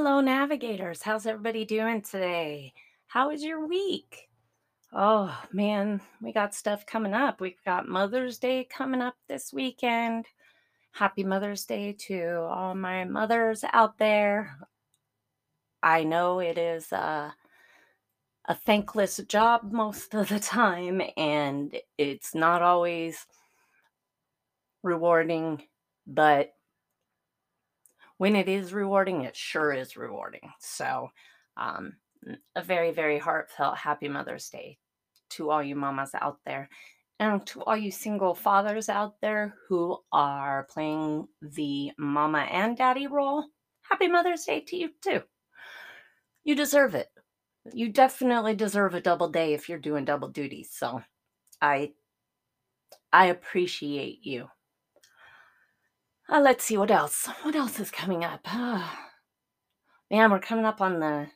Hello, navigators. How's everybody doing today? How was your week? Oh, man, we got stuff coming up. We've got Mother's Day coming up this weekend. Happy Mother's Day to all my mothers out there. I know it is uh, a thankless job most of the time, and it's not always rewarding, but when it is rewarding, it sure is rewarding. So, um, a very, very heartfelt happy Mother's Day to all you mamas out there. And to all you single fathers out there who are playing the mama and daddy role, happy Mother's Day to you too. You deserve it. You definitely deserve a double day if you're doing double duty. So I I appreciate you. Uh, let's see what else. What else is coming up? man, we're coming up on the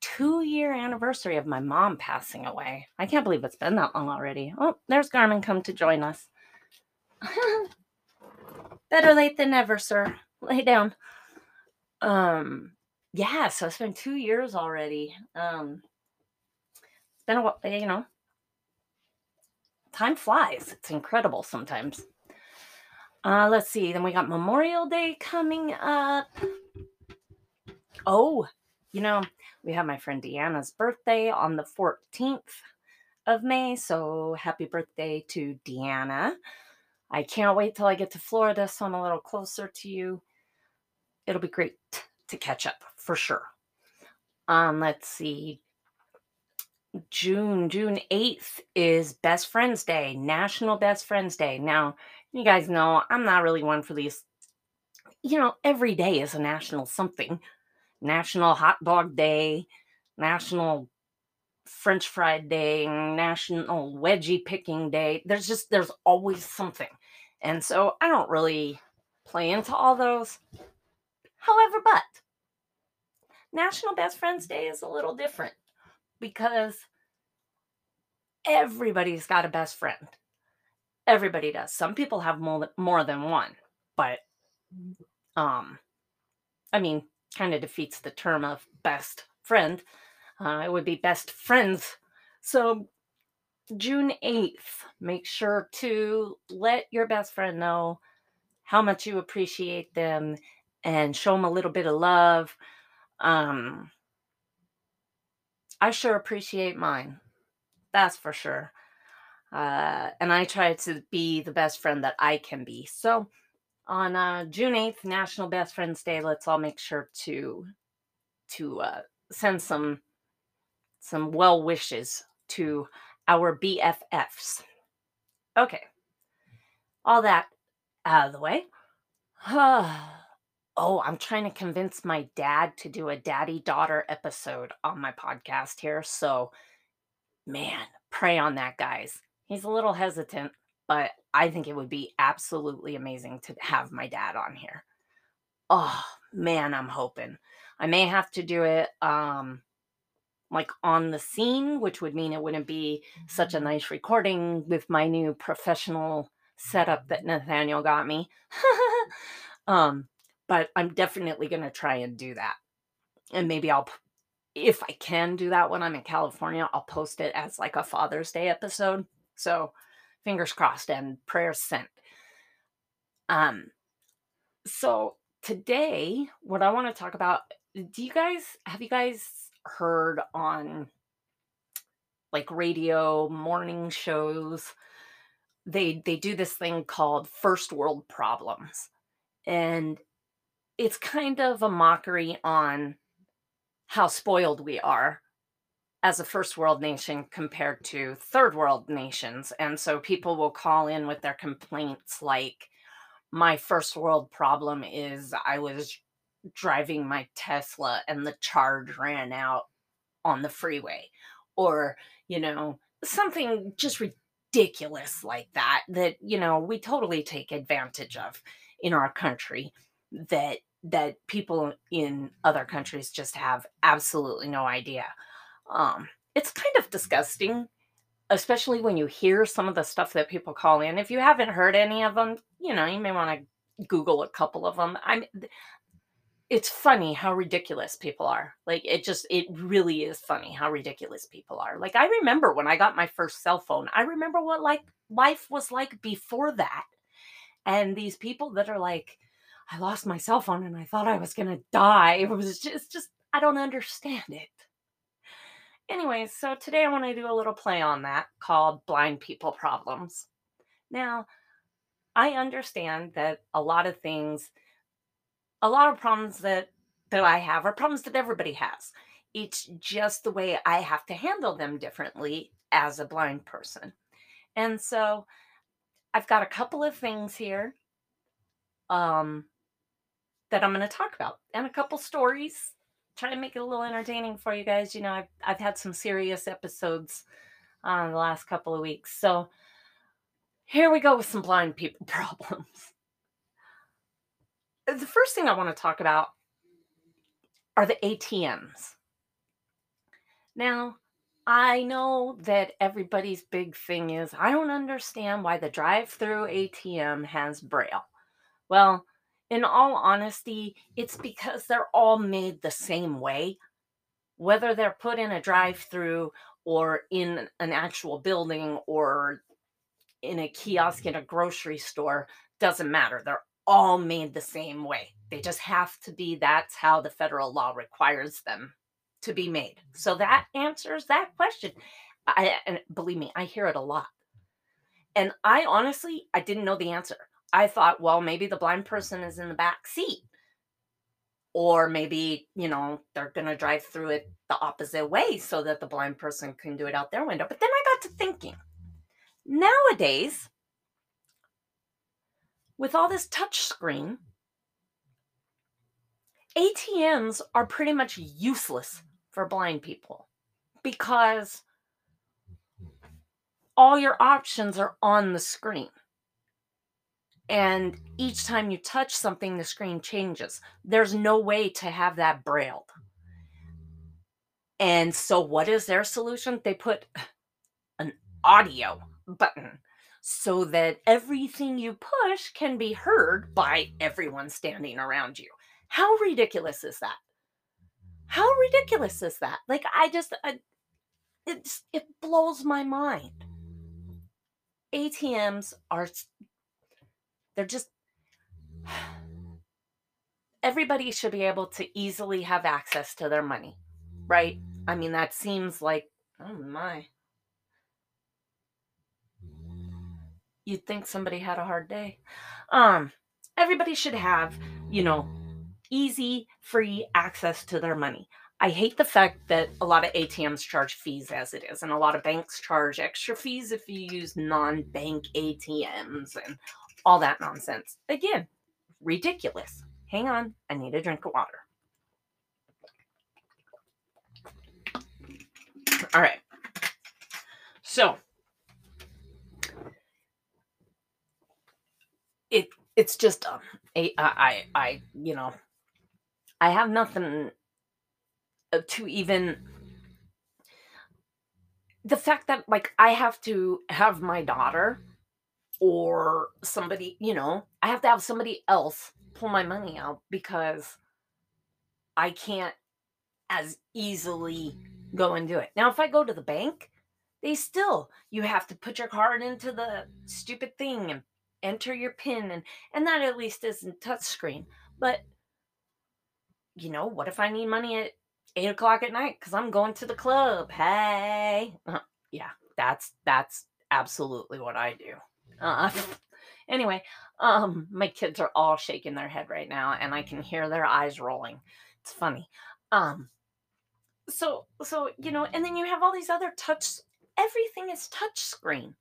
two year anniversary of my mom passing away. I can't believe it's been that long already. Oh, there's Garmin come to join us. Better late than never, sir. Lay down. Um, yeah, so it's been two years already. Um, it's been a while, you know. Time flies. It's incredible sometimes. Uh, let's see. Then we got Memorial Day coming up. Oh, you know, we have my friend Deanna's birthday on the 14th of May. So happy birthday to Deanna. I can't wait till I get to Florida so I'm a little closer to you. It'll be great to catch up for sure. Um, let's see. June, June 8th is Best Friends Day, National Best Friends Day. Now, you guys know I'm not really one for these. You know, every day is a national something. National Hot Dog Day, National French Fried Day, National Wedgie Picking Day. There's just, there's always something. And so I don't really play into all those. However, but National Best Friends Day is a little different because everybody's got a best friend. Everybody does. Some people have more, more than one, but um I mean, kind of defeats the term of best friend. Uh, it would be best friends. So June 8th, make sure to let your best friend know how much you appreciate them and show them a little bit of love. Um, I sure appreciate mine. That's for sure. Uh, and I try to be the best friend that I can be. So on uh, June 8th, National Best Friends Day, let's all make sure to to uh, send some some well wishes to our BFFs. Okay. All that out of the way. oh, I'm trying to convince my dad to do a daddy daughter episode on my podcast here. So, man, pray on that, guys. He's a little hesitant, but I think it would be absolutely amazing to have my dad on here. Oh, man, I'm hoping. I may have to do it um like on the scene, which would mean it wouldn't be such a mm-hmm. nice recording with my new professional setup that Nathaniel got me. um, but I'm definitely going to try and do that. And maybe I'll if I can do that when I'm in California, I'll post it as like a Father's Day episode. So fingers crossed and prayers sent. Um, so today, what I want to talk about, do you guys have you guys heard on like radio morning shows? They they do this thing called first world problems. And it's kind of a mockery on how spoiled we are as a first world nation compared to third world nations. And so people will call in with their complaints like, my first world problem is I was driving my Tesla and the charge ran out on the freeway. Or, you know, something just ridiculous like that, that, you know, we totally take advantage of in our country that that people in other countries just have absolutely no idea. Um, it's kind of disgusting, especially when you hear some of the stuff that people call in. If you haven't heard any of them, you know, you may want to Google a couple of them. I'm it's funny how ridiculous people are. Like it just it really is funny how ridiculous people are. Like I remember when I got my first cell phone. I remember what like life was like before that. And these people that are like I lost my cell phone and I thought I was going to die. It was just just I don't understand it. Anyway, so today I want to do a little play on that called blind people problems. Now, I understand that a lot of things a lot of problems that that I have are problems that everybody has. It's just the way I have to handle them differently as a blind person. And so I've got a couple of things here um, that I'm going to talk about and a couple stories. Try to make it a little entertaining for you guys. You know, I've, I've had some serious episodes on uh, the last couple of weeks. So here we go with some blind people problems the first thing I want to talk about are the ATMs. Now, I know that everybody's big thing is I don't understand why the drive through ATM has Braille. Well, in all honesty, it's because they're all made the same way. Whether they're put in a drive through or in an actual building or in a kiosk in a grocery store, doesn't matter. They're all made the same way. They just have to be, that's how the federal law requires them to be made. So that answers that question. I, and believe me, I hear it a lot. And I honestly, I didn't know the answer. I thought, well, maybe the blind person is in the back seat. Or maybe, you know, they're going to drive through it the opposite way so that the blind person can do it out their window. But then I got to thinking nowadays, with all this touch screen, ATMs are pretty much useless for blind people because all your options are on the screen. And each time you touch something, the screen changes. There's no way to have that braille And so, what is their solution? They put an audio button so that everything you push can be heard by everyone standing around you. How ridiculous is that? How ridiculous is that? Like I just I, it blows my mind. ATMs are they're just everybody should be able to easily have access to their money, right? I mean that seems like oh my you'd think somebody had a hard day. Um, everybody should have, you know, easy, free access to their money. I hate the fact that a lot of ATMs charge fees as it is, and a lot of banks charge extra fees if you use non bank ATMs and all that nonsense. Again, ridiculous. Hang on, I need a drink of water. All right. So, it it's just um, a, I, I you know I have nothing uh, to even the fact that like I have to have my daughter or somebody, you know, I have to have somebody else pull my money out because I can't as easily go and do it. Now if I go to the bank, they still you have to put your card into the stupid thing and enter your pin and and that at least isn't touchscreen. But you know what if i need money at eight o'clock at night because i'm going to the club? Hey. Uh, yeah that's that's absolutely what i do uh, anyway um my kids are all shaking their head right now and i can hear their eyes rolling. It's funny. Um so so you know and then you have all these other touch everything is touch screen.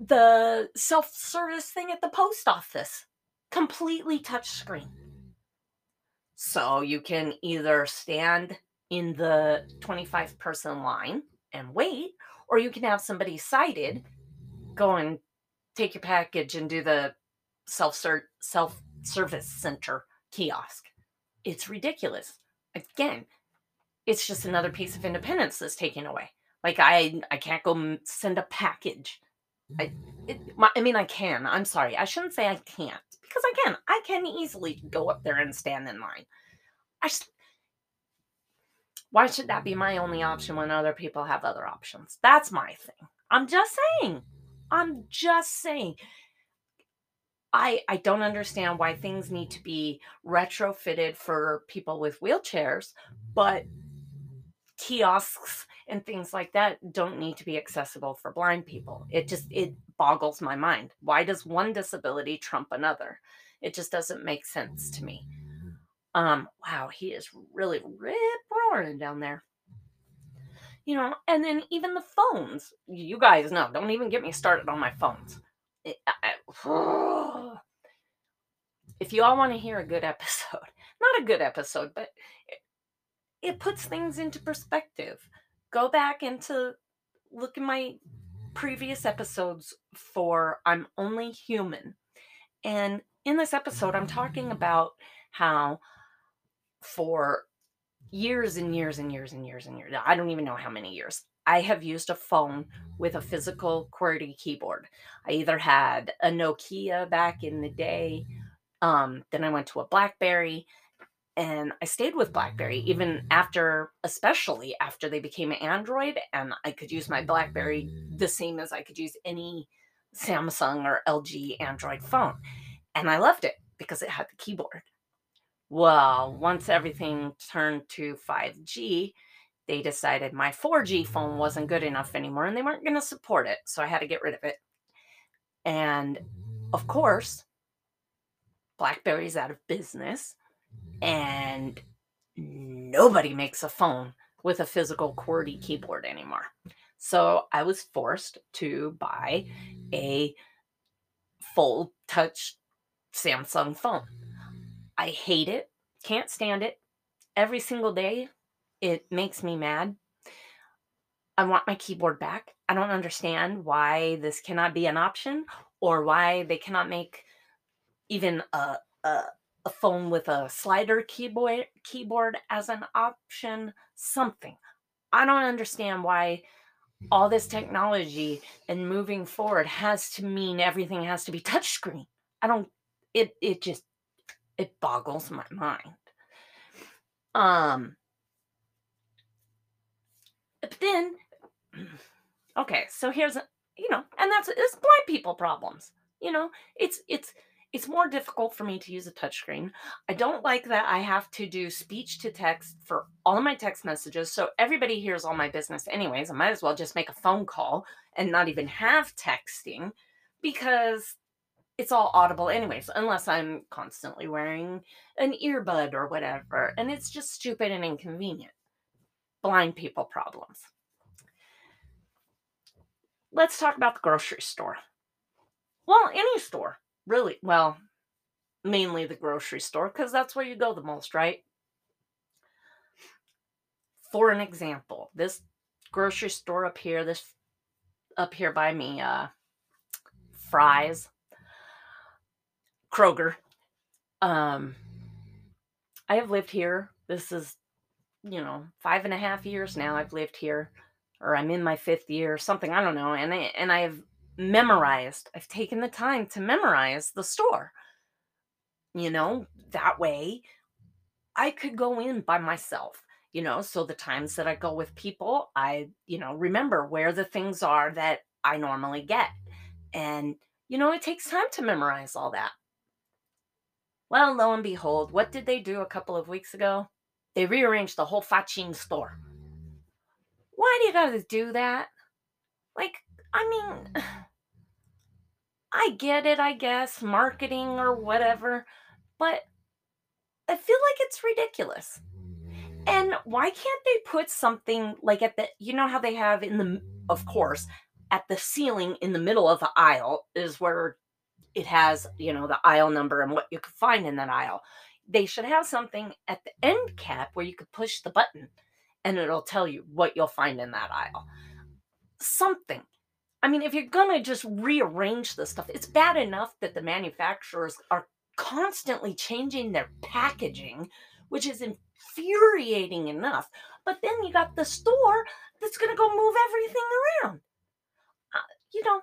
The self-service thing at the post office completely touchscreen so you can either stand in the 25 person line and wait or you can have somebody sighted go and take your package and do the self self service center kiosk it's ridiculous again it's just another piece of independence that's taken away like i i can't go send a package I, it, my, I mean, I can. I'm sorry. I shouldn't say I can't because I can. I can easily go up there and stand in line. I just, why should that be my only option when other people have other options? That's my thing. I'm just saying. I'm just saying. I I don't understand why things need to be retrofitted for people with wheelchairs, but kiosks and things like that don't need to be accessible for blind people. It just it boggles my mind. Why does one disability trump another? It just doesn't make sense to me. Um wow, he is really rip roaring down there. You know, and then even the phones. You guys know, don't even get me started on my phones. It, I, if you all want to hear a good episode, not a good episode, but it, it puts things into perspective. Go back into look at my previous episodes for I'm Only Human. And in this episode, I'm talking about how for years and years and years and years and years, I don't even know how many years, I have used a phone with a physical QWERTY keyboard. I either had a Nokia back in the day, um, then I went to a Blackberry, and I stayed with Blackberry even after, especially after they became Android, and I could use my Blackberry the same as I could use any Samsung or LG Android phone. And I loved it because it had the keyboard. Well, once everything turned to 5G, they decided my 4G phone wasn't good enough anymore and they weren't going to support it. So I had to get rid of it. And of course, Blackberry's out of business and nobody makes a phone with a physical QWERTY keyboard anymore. So I was forced to buy a full touch Samsung phone. I hate it, can't stand it. Every single day it makes me mad. I want my keyboard back. I don't understand why this cannot be an option or why they cannot make even a, a, a phone with a slider keyboard keyboard as an option something. I don't understand why all this technology and moving forward has to mean everything has to be touchscreen. I don't it it just it boggles my mind. Um but then, okay, so here's a, you know, and that's it's blind people problems. You know, it's it's it's more difficult for me to use a touchscreen. I don't like that I have to do speech to text for all of my text messages. So everybody hears all my business anyways. I might as well just make a phone call and not even have texting because it's all audible anyways, unless I'm constantly wearing an earbud or whatever. And it's just stupid and inconvenient blind people problems. Let's talk about the grocery store. Well, any store, really. Well, mainly the grocery store, because that's where you go the most, right? For an example, this grocery store up here, this up here by me, uh, Fry's, Kroger. Um, I have lived here. This is you know, five and a half years now I've lived here, or I'm in my fifth year, something, I don't know. And I and I've memorized, I've taken the time to memorize the store. You know, that way I could go in by myself, you know. So the times that I go with people, I, you know, remember where the things are that I normally get. And, you know, it takes time to memorize all that. Well, lo and behold, what did they do a couple of weeks ago? They rearranged the whole Fachin store. Why do you gotta do that? Like, I mean, I get it, I guess, marketing or whatever, but I feel like it's ridiculous. And why can't they put something like at the, you know how they have in the, of course, at the ceiling in the middle of the aisle is where it has, you know, the aisle number and what you could find in that aisle they should have something at the end cap where you could push the button and it'll tell you what you'll find in that aisle. Something. I mean, if you're going to just rearrange the stuff, it's bad enough that the manufacturers are constantly changing their packaging, which is infuriating enough. But then you got the store that's going to go move everything around. Uh, you know,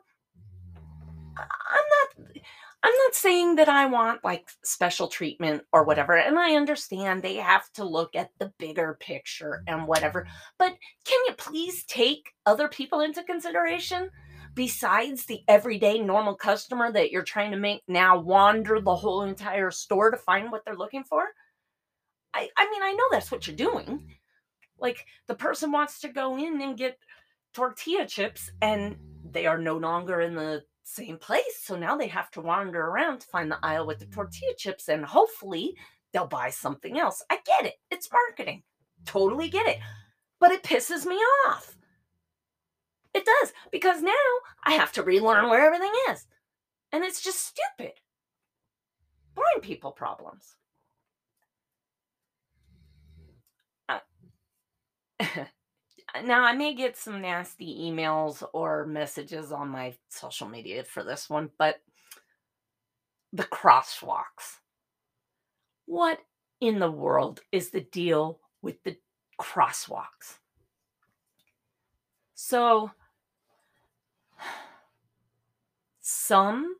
I'm not I'm not saying that I want like special treatment or mm-hmm. whatever. And I understand they have to look at the bigger picture and whatever. Mm-hmm. But can you please take other people into consideration? besides the everyday normal customer that you're trying to make now wander the whole entire store to find what they're looking for? I, I mean, I know that's what you're doing. Like the person wants to go in and get tortilla chips and they are no longer in the same place. So now they have to wander around to find the aisle with the tortilla chips and hopefully they'll buy something else. I get it. It's marketing. Totally get it. But it pisses me off. It does because now I have to relearn where everything is. And it's just stupid. Blind people problems. Uh, now I may get some nasty emails or messages on my social media for this one, but the crosswalks. What in the world is the deal with the crosswalks? So some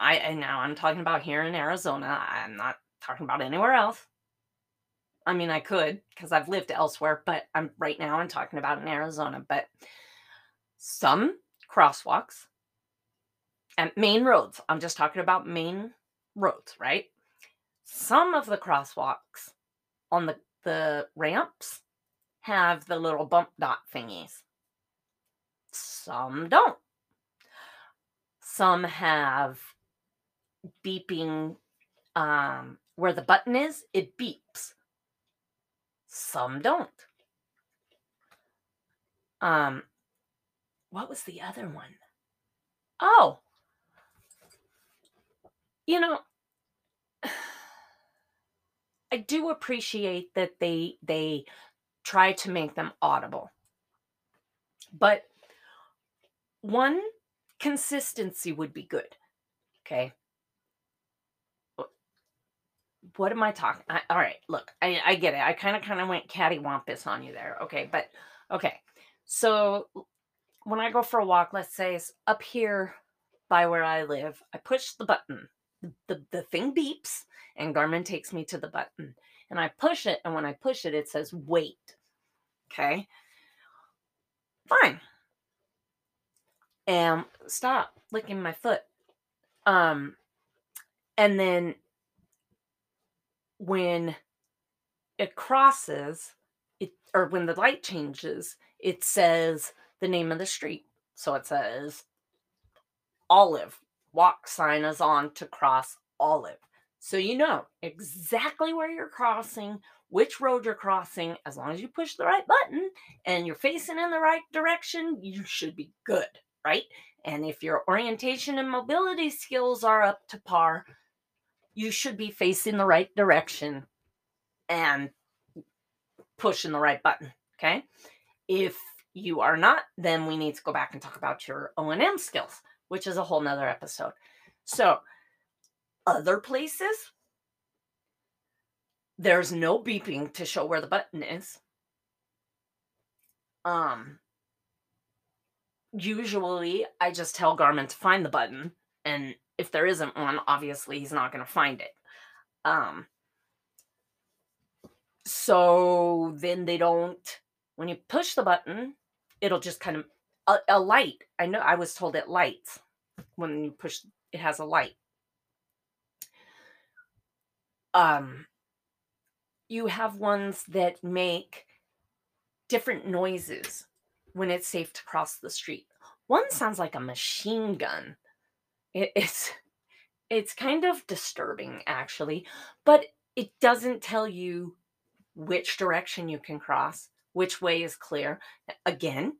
I now I'm talking about here in Arizona. I'm not talking about anywhere else. I mean, I could because I've lived elsewhere, but I'm right now I'm talking about in Arizona. But some crosswalks and main roads, I'm just talking about main roads, right? Some of the crosswalks on the, the ramps have the little bump dot thingies. Some don't. Some have beeping um, where the button is, it beeps. Some don't. Um, what was the other one? Oh, you know, I do appreciate that they they try to make them audible. But one consistency would be good. Okay what am I talking? All right, look, I, I get it. I kind of kind of went cattywampus on you there. Okay, but okay. So when I go for a walk, let's say it's up here by where I live, I push the button. The, the, the thing beeps and Garmin takes me to the button. And I push it, and when I push it, it says wait. Okay. Fine. And stop licking my foot. Um, and then when it crosses it or when the light changes it says the name of the street. So it says olive. Walk sign is on to cross olive. So you know exactly where you're crossing which road you're crossing. As long as you push the right button and you're facing in the right direction you should be good right? And if your orientation and mobility skills are up to par you should be facing the right direction and pushing the right button. Okay. If you are not, then we need to go back and talk about your O&M skills, which is a whole nother episode. So other places, there's no beeping to show where the button is. Um, usually I just tell Garmin to find the button and if there isn't one, obviously he's not going to find it. Um, so then they don't, when you push the button, it'll just kind of, a, a light. I know I was told it lights when you push, it has a light. Um, you have ones that make different noises when it's safe to cross the street. One sounds like a machine gun it, it's it's kind of disturbing actually, but it doesn't tell you which direction you can cross, which way is clear. Again,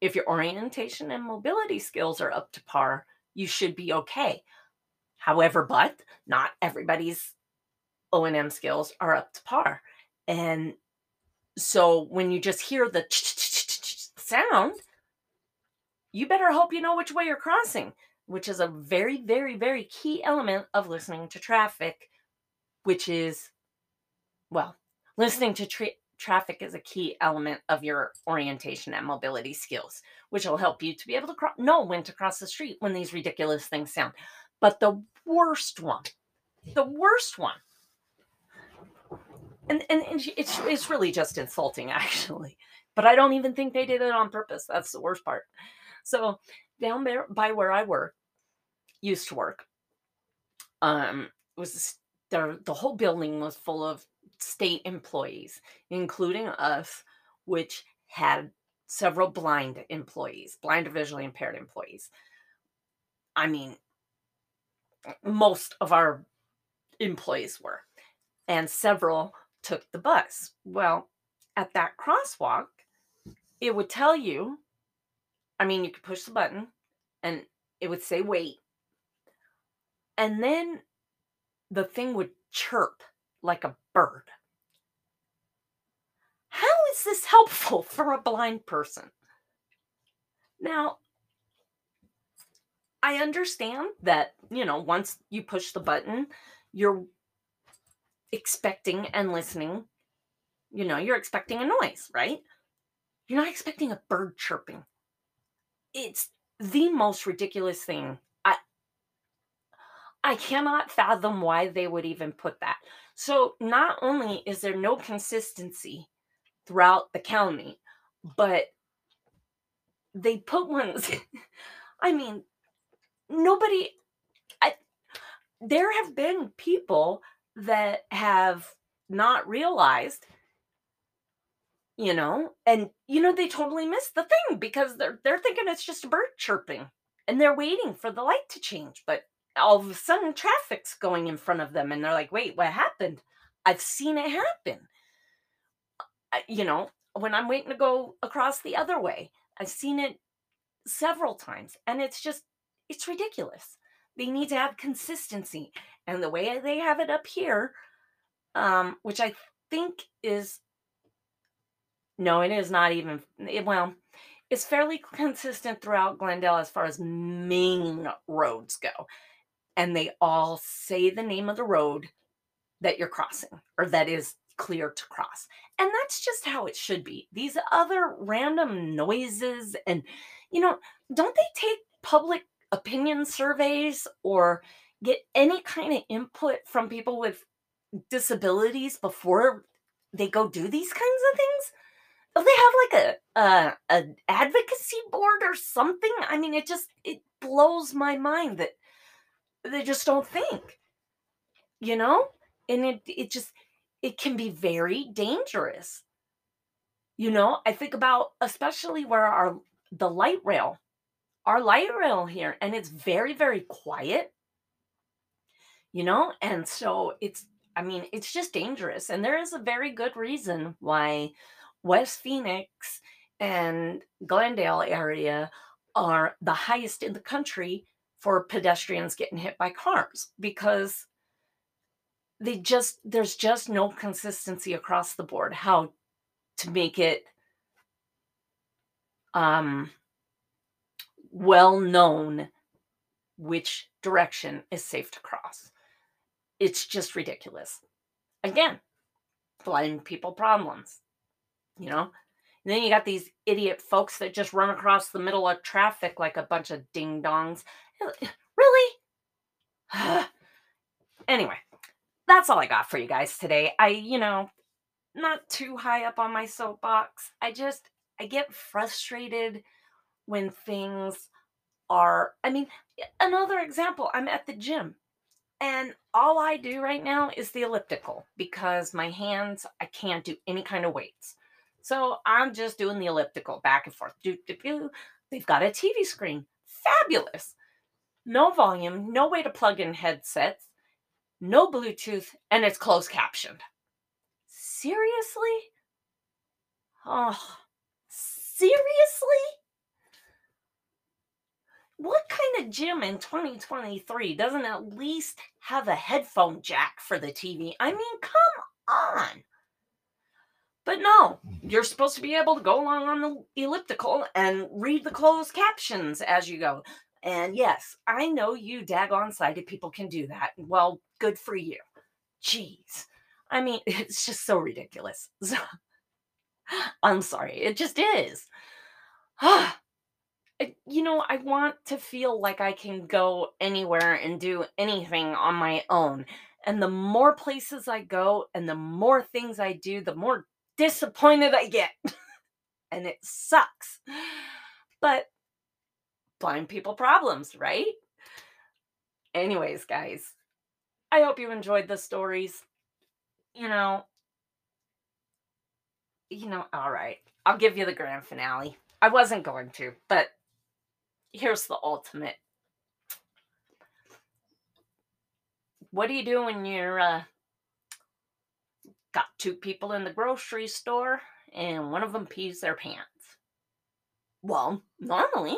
if your orientation and mobility skills are up to par, you should be okay. However, but not everybody's O&M skills are up to par. And so when you just hear the sound, you better hope you know which way you're crossing which is a very, very, very key element of listening to traffic, which is, well, listening to tra- traffic is a key element of your orientation and mobility skills, which will help you to be able to cro- know when to cross the street when these ridiculous things sound. But the worst one, the worst one, and, and, and it's, it's really just insulting, actually. But I don't even think they did it on purpose. That's the worst part. So, down there by where I work, used to work, um, was the, the whole building was full of state employees, including us, which had several blind employees, blind or visually impaired employees. I mean, most of our employees were, and several took the bus. Well, at that crosswalk, it would tell you I mean, you could push the button and it would say wait. And then the thing would chirp like a bird. How is this helpful for a blind person? Now, I understand that, you know, once you push the button, you're expecting and listening. You know, you're expecting a noise, right? You're not expecting a bird chirping. It's the most ridiculous thing. I cannot fathom why they would even put that. So not only is there no consistency throughout the county, but they put ones I mean, nobody I there have been people that have not realized you know and you know they totally missed the thing because they're they're thinking it's just a bird chirping and they're waiting for the light to change but all of a sudden traffic's going in front of them and they're like wait what happened i've seen it happen you know when i'm waiting to go across the other way i've seen it several times and it's just it's ridiculous they need to have consistency and the way they have it up here um which i think is no, it is not even. It, well, it's fairly consistent throughout Glendale as far as main roads go. And they all say the name of the road that you're crossing or that is clear to cross. And that's just how it should be. These other random noises and, you know, don't they take public opinion surveys or get any kind of input from people with disabilities before they go do these kinds of things? Oh, they have like a uh, an advocacy board or something. I mean, it just it blows my mind that they just don't think, you know, and it it just it can be very dangerous. You know, I think about especially where our the light rail, our light rail here, and it's very very quiet. You know, and so it's I mean, it's just dangerous, and there is a very good reason why West Phoenix and Glendale area are the highest in the country for pedestrians getting hit by cars because they just there's just no consistency across the board how to make it um well known which direction is safe to cross it's just ridiculous again blind people problems you know? And then you got these idiot folks that just run across the middle of traffic like a bunch of ding dongs. Really? anyway, that's all I got for you guys today. I, you know, not too high up on my soapbox. I just, I get frustrated when things are, I mean, another example, I'm at the gym and all I do right now is the elliptical because my hands, I can't do any kind of weights. So I'm just doing the elliptical back and forth. Do. They've got a TV screen. Fabulous. No volume, no way to plug in headsets, no Bluetooth, and it's closed captioned. Seriously? Oh, seriously? What kind of gym in 2023 doesn't at least have a headphone jack for the TV? I mean, come on. But no, you're supposed to be able to go along on the elliptical and read the closed captions as you go. And yes, I know you daggone sighted people can do that. Well, good for you. Jeez. I mean, it's just so ridiculous. I'm sorry. It just is. you know, I want to feel like I can go anywhere and do anything on my own. And the more places I go and the more things I do, the more disappointed I get. and it sucks. But blind people problems, right? Anyways, guys, I hope you enjoyed the stories. You know, you know, all right. I'll give you the grand finale. I wasn't going to, but here's the ultimate. What do you do when you're uh, got two people in the grocery store and one of them pees their pants? Well, normally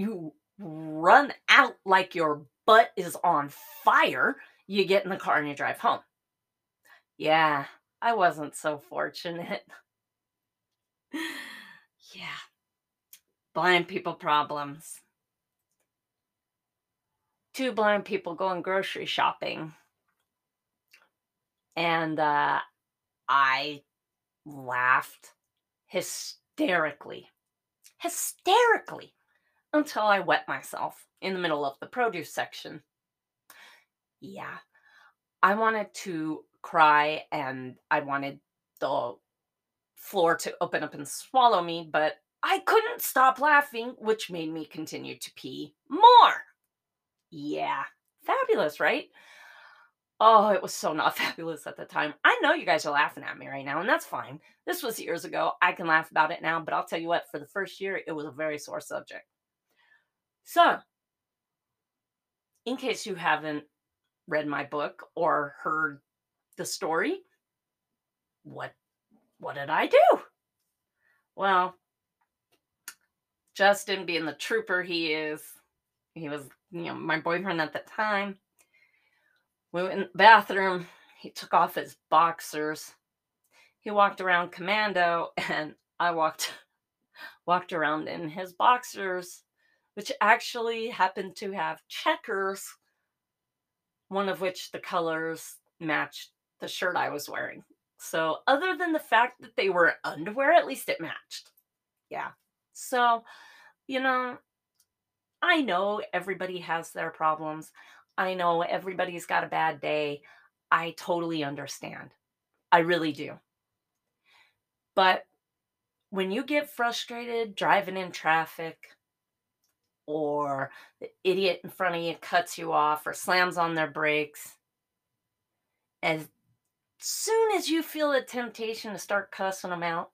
you run out like your butt is on fire. You get in the car and you drive home. Yeah, I wasn't so fortunate. yeah. Blind people problems. Two blind people going grocery shopping. And uh, I laughed hysterically. Hysterically. Until I wet myself in the middle of the produce section. Yeah. I wanted to cry and I wanted the floor to open up and swallow me, but I couldn't stop laughing, which made me continue to pee more. Yeah, fabulous, right? Oh, it was so not fabulous at the time. I know you guys are laughing at me right now, and that's fine. This was years ago. I can laugh about it now, but I'll tell you what, for the first year, it was a very sore subject. So, in case you haven't read my book or heard the story, what what did I do? Well, Justin being the trooper he is, he was, you know, my boyfriend at the time. We went in the bathroom, he took off his boxers. He walked around commando and I walked walked around in his boxers, which actually happened to have checkers, one of which the colors matched the shirt I was wearing. So, other than the fact that they were underwear, at least it matched. Yeah. So, you know, I know everybody has their problems. I know everybody's got a bad day. I totally understand. I really do. But when you get frustrated driving in traffic, or the idiot in front of you cuts you off or slams on their brakes, as soon as you feel the temptation to start cussing them out,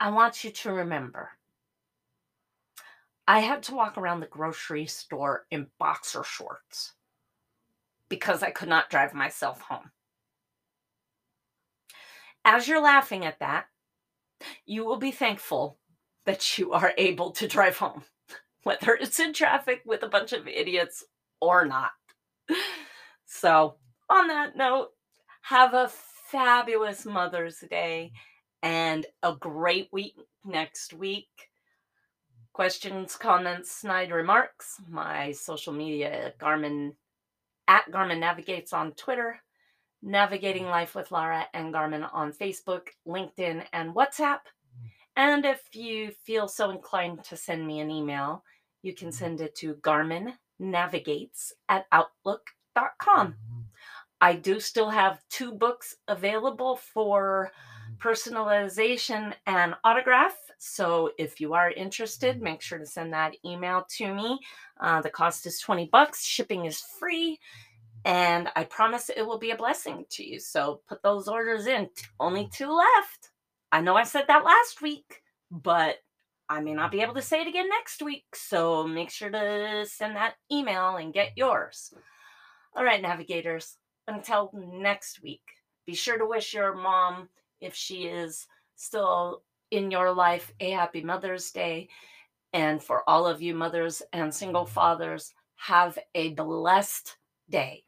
I want you to remember I had to walk around the grocery store in boxer shorts because I could not drive myself home. As you're laughing at that, you will be thankful that you are able to drive home, whether it's in traffic with a bunch of idiots or not. So, on that note, have a fabulous Mother's Day and a great week next week. Questions, comments, snide remarks. My social media, Garmin at Garmin Navigates on Twitter, Navigating Life with Lara and Garmin on Facebook, LinkedIn, and WhatsApp. And if you feel so inclined to send me an email, you can send it to Garmin Navigates at Outlook.com. I do still have two books available for mm-hmm. personalization and autograph. So if you are interested, mm-hmm. make sure to send that email to me. Uh, the cost is 20 bucks, shipping is free, and I promise it will be a blessing to you. So put those orders in. Only mm-hmm. two left. I know I said that last week, but I may not be able to say it again next week. So make sure to send that email and get yours. All right, navigators until next week. Be sure to wish your mom, if she is still in your life, a happy Mother's Day. And for all of you mothers and single fathers, have a blessed day.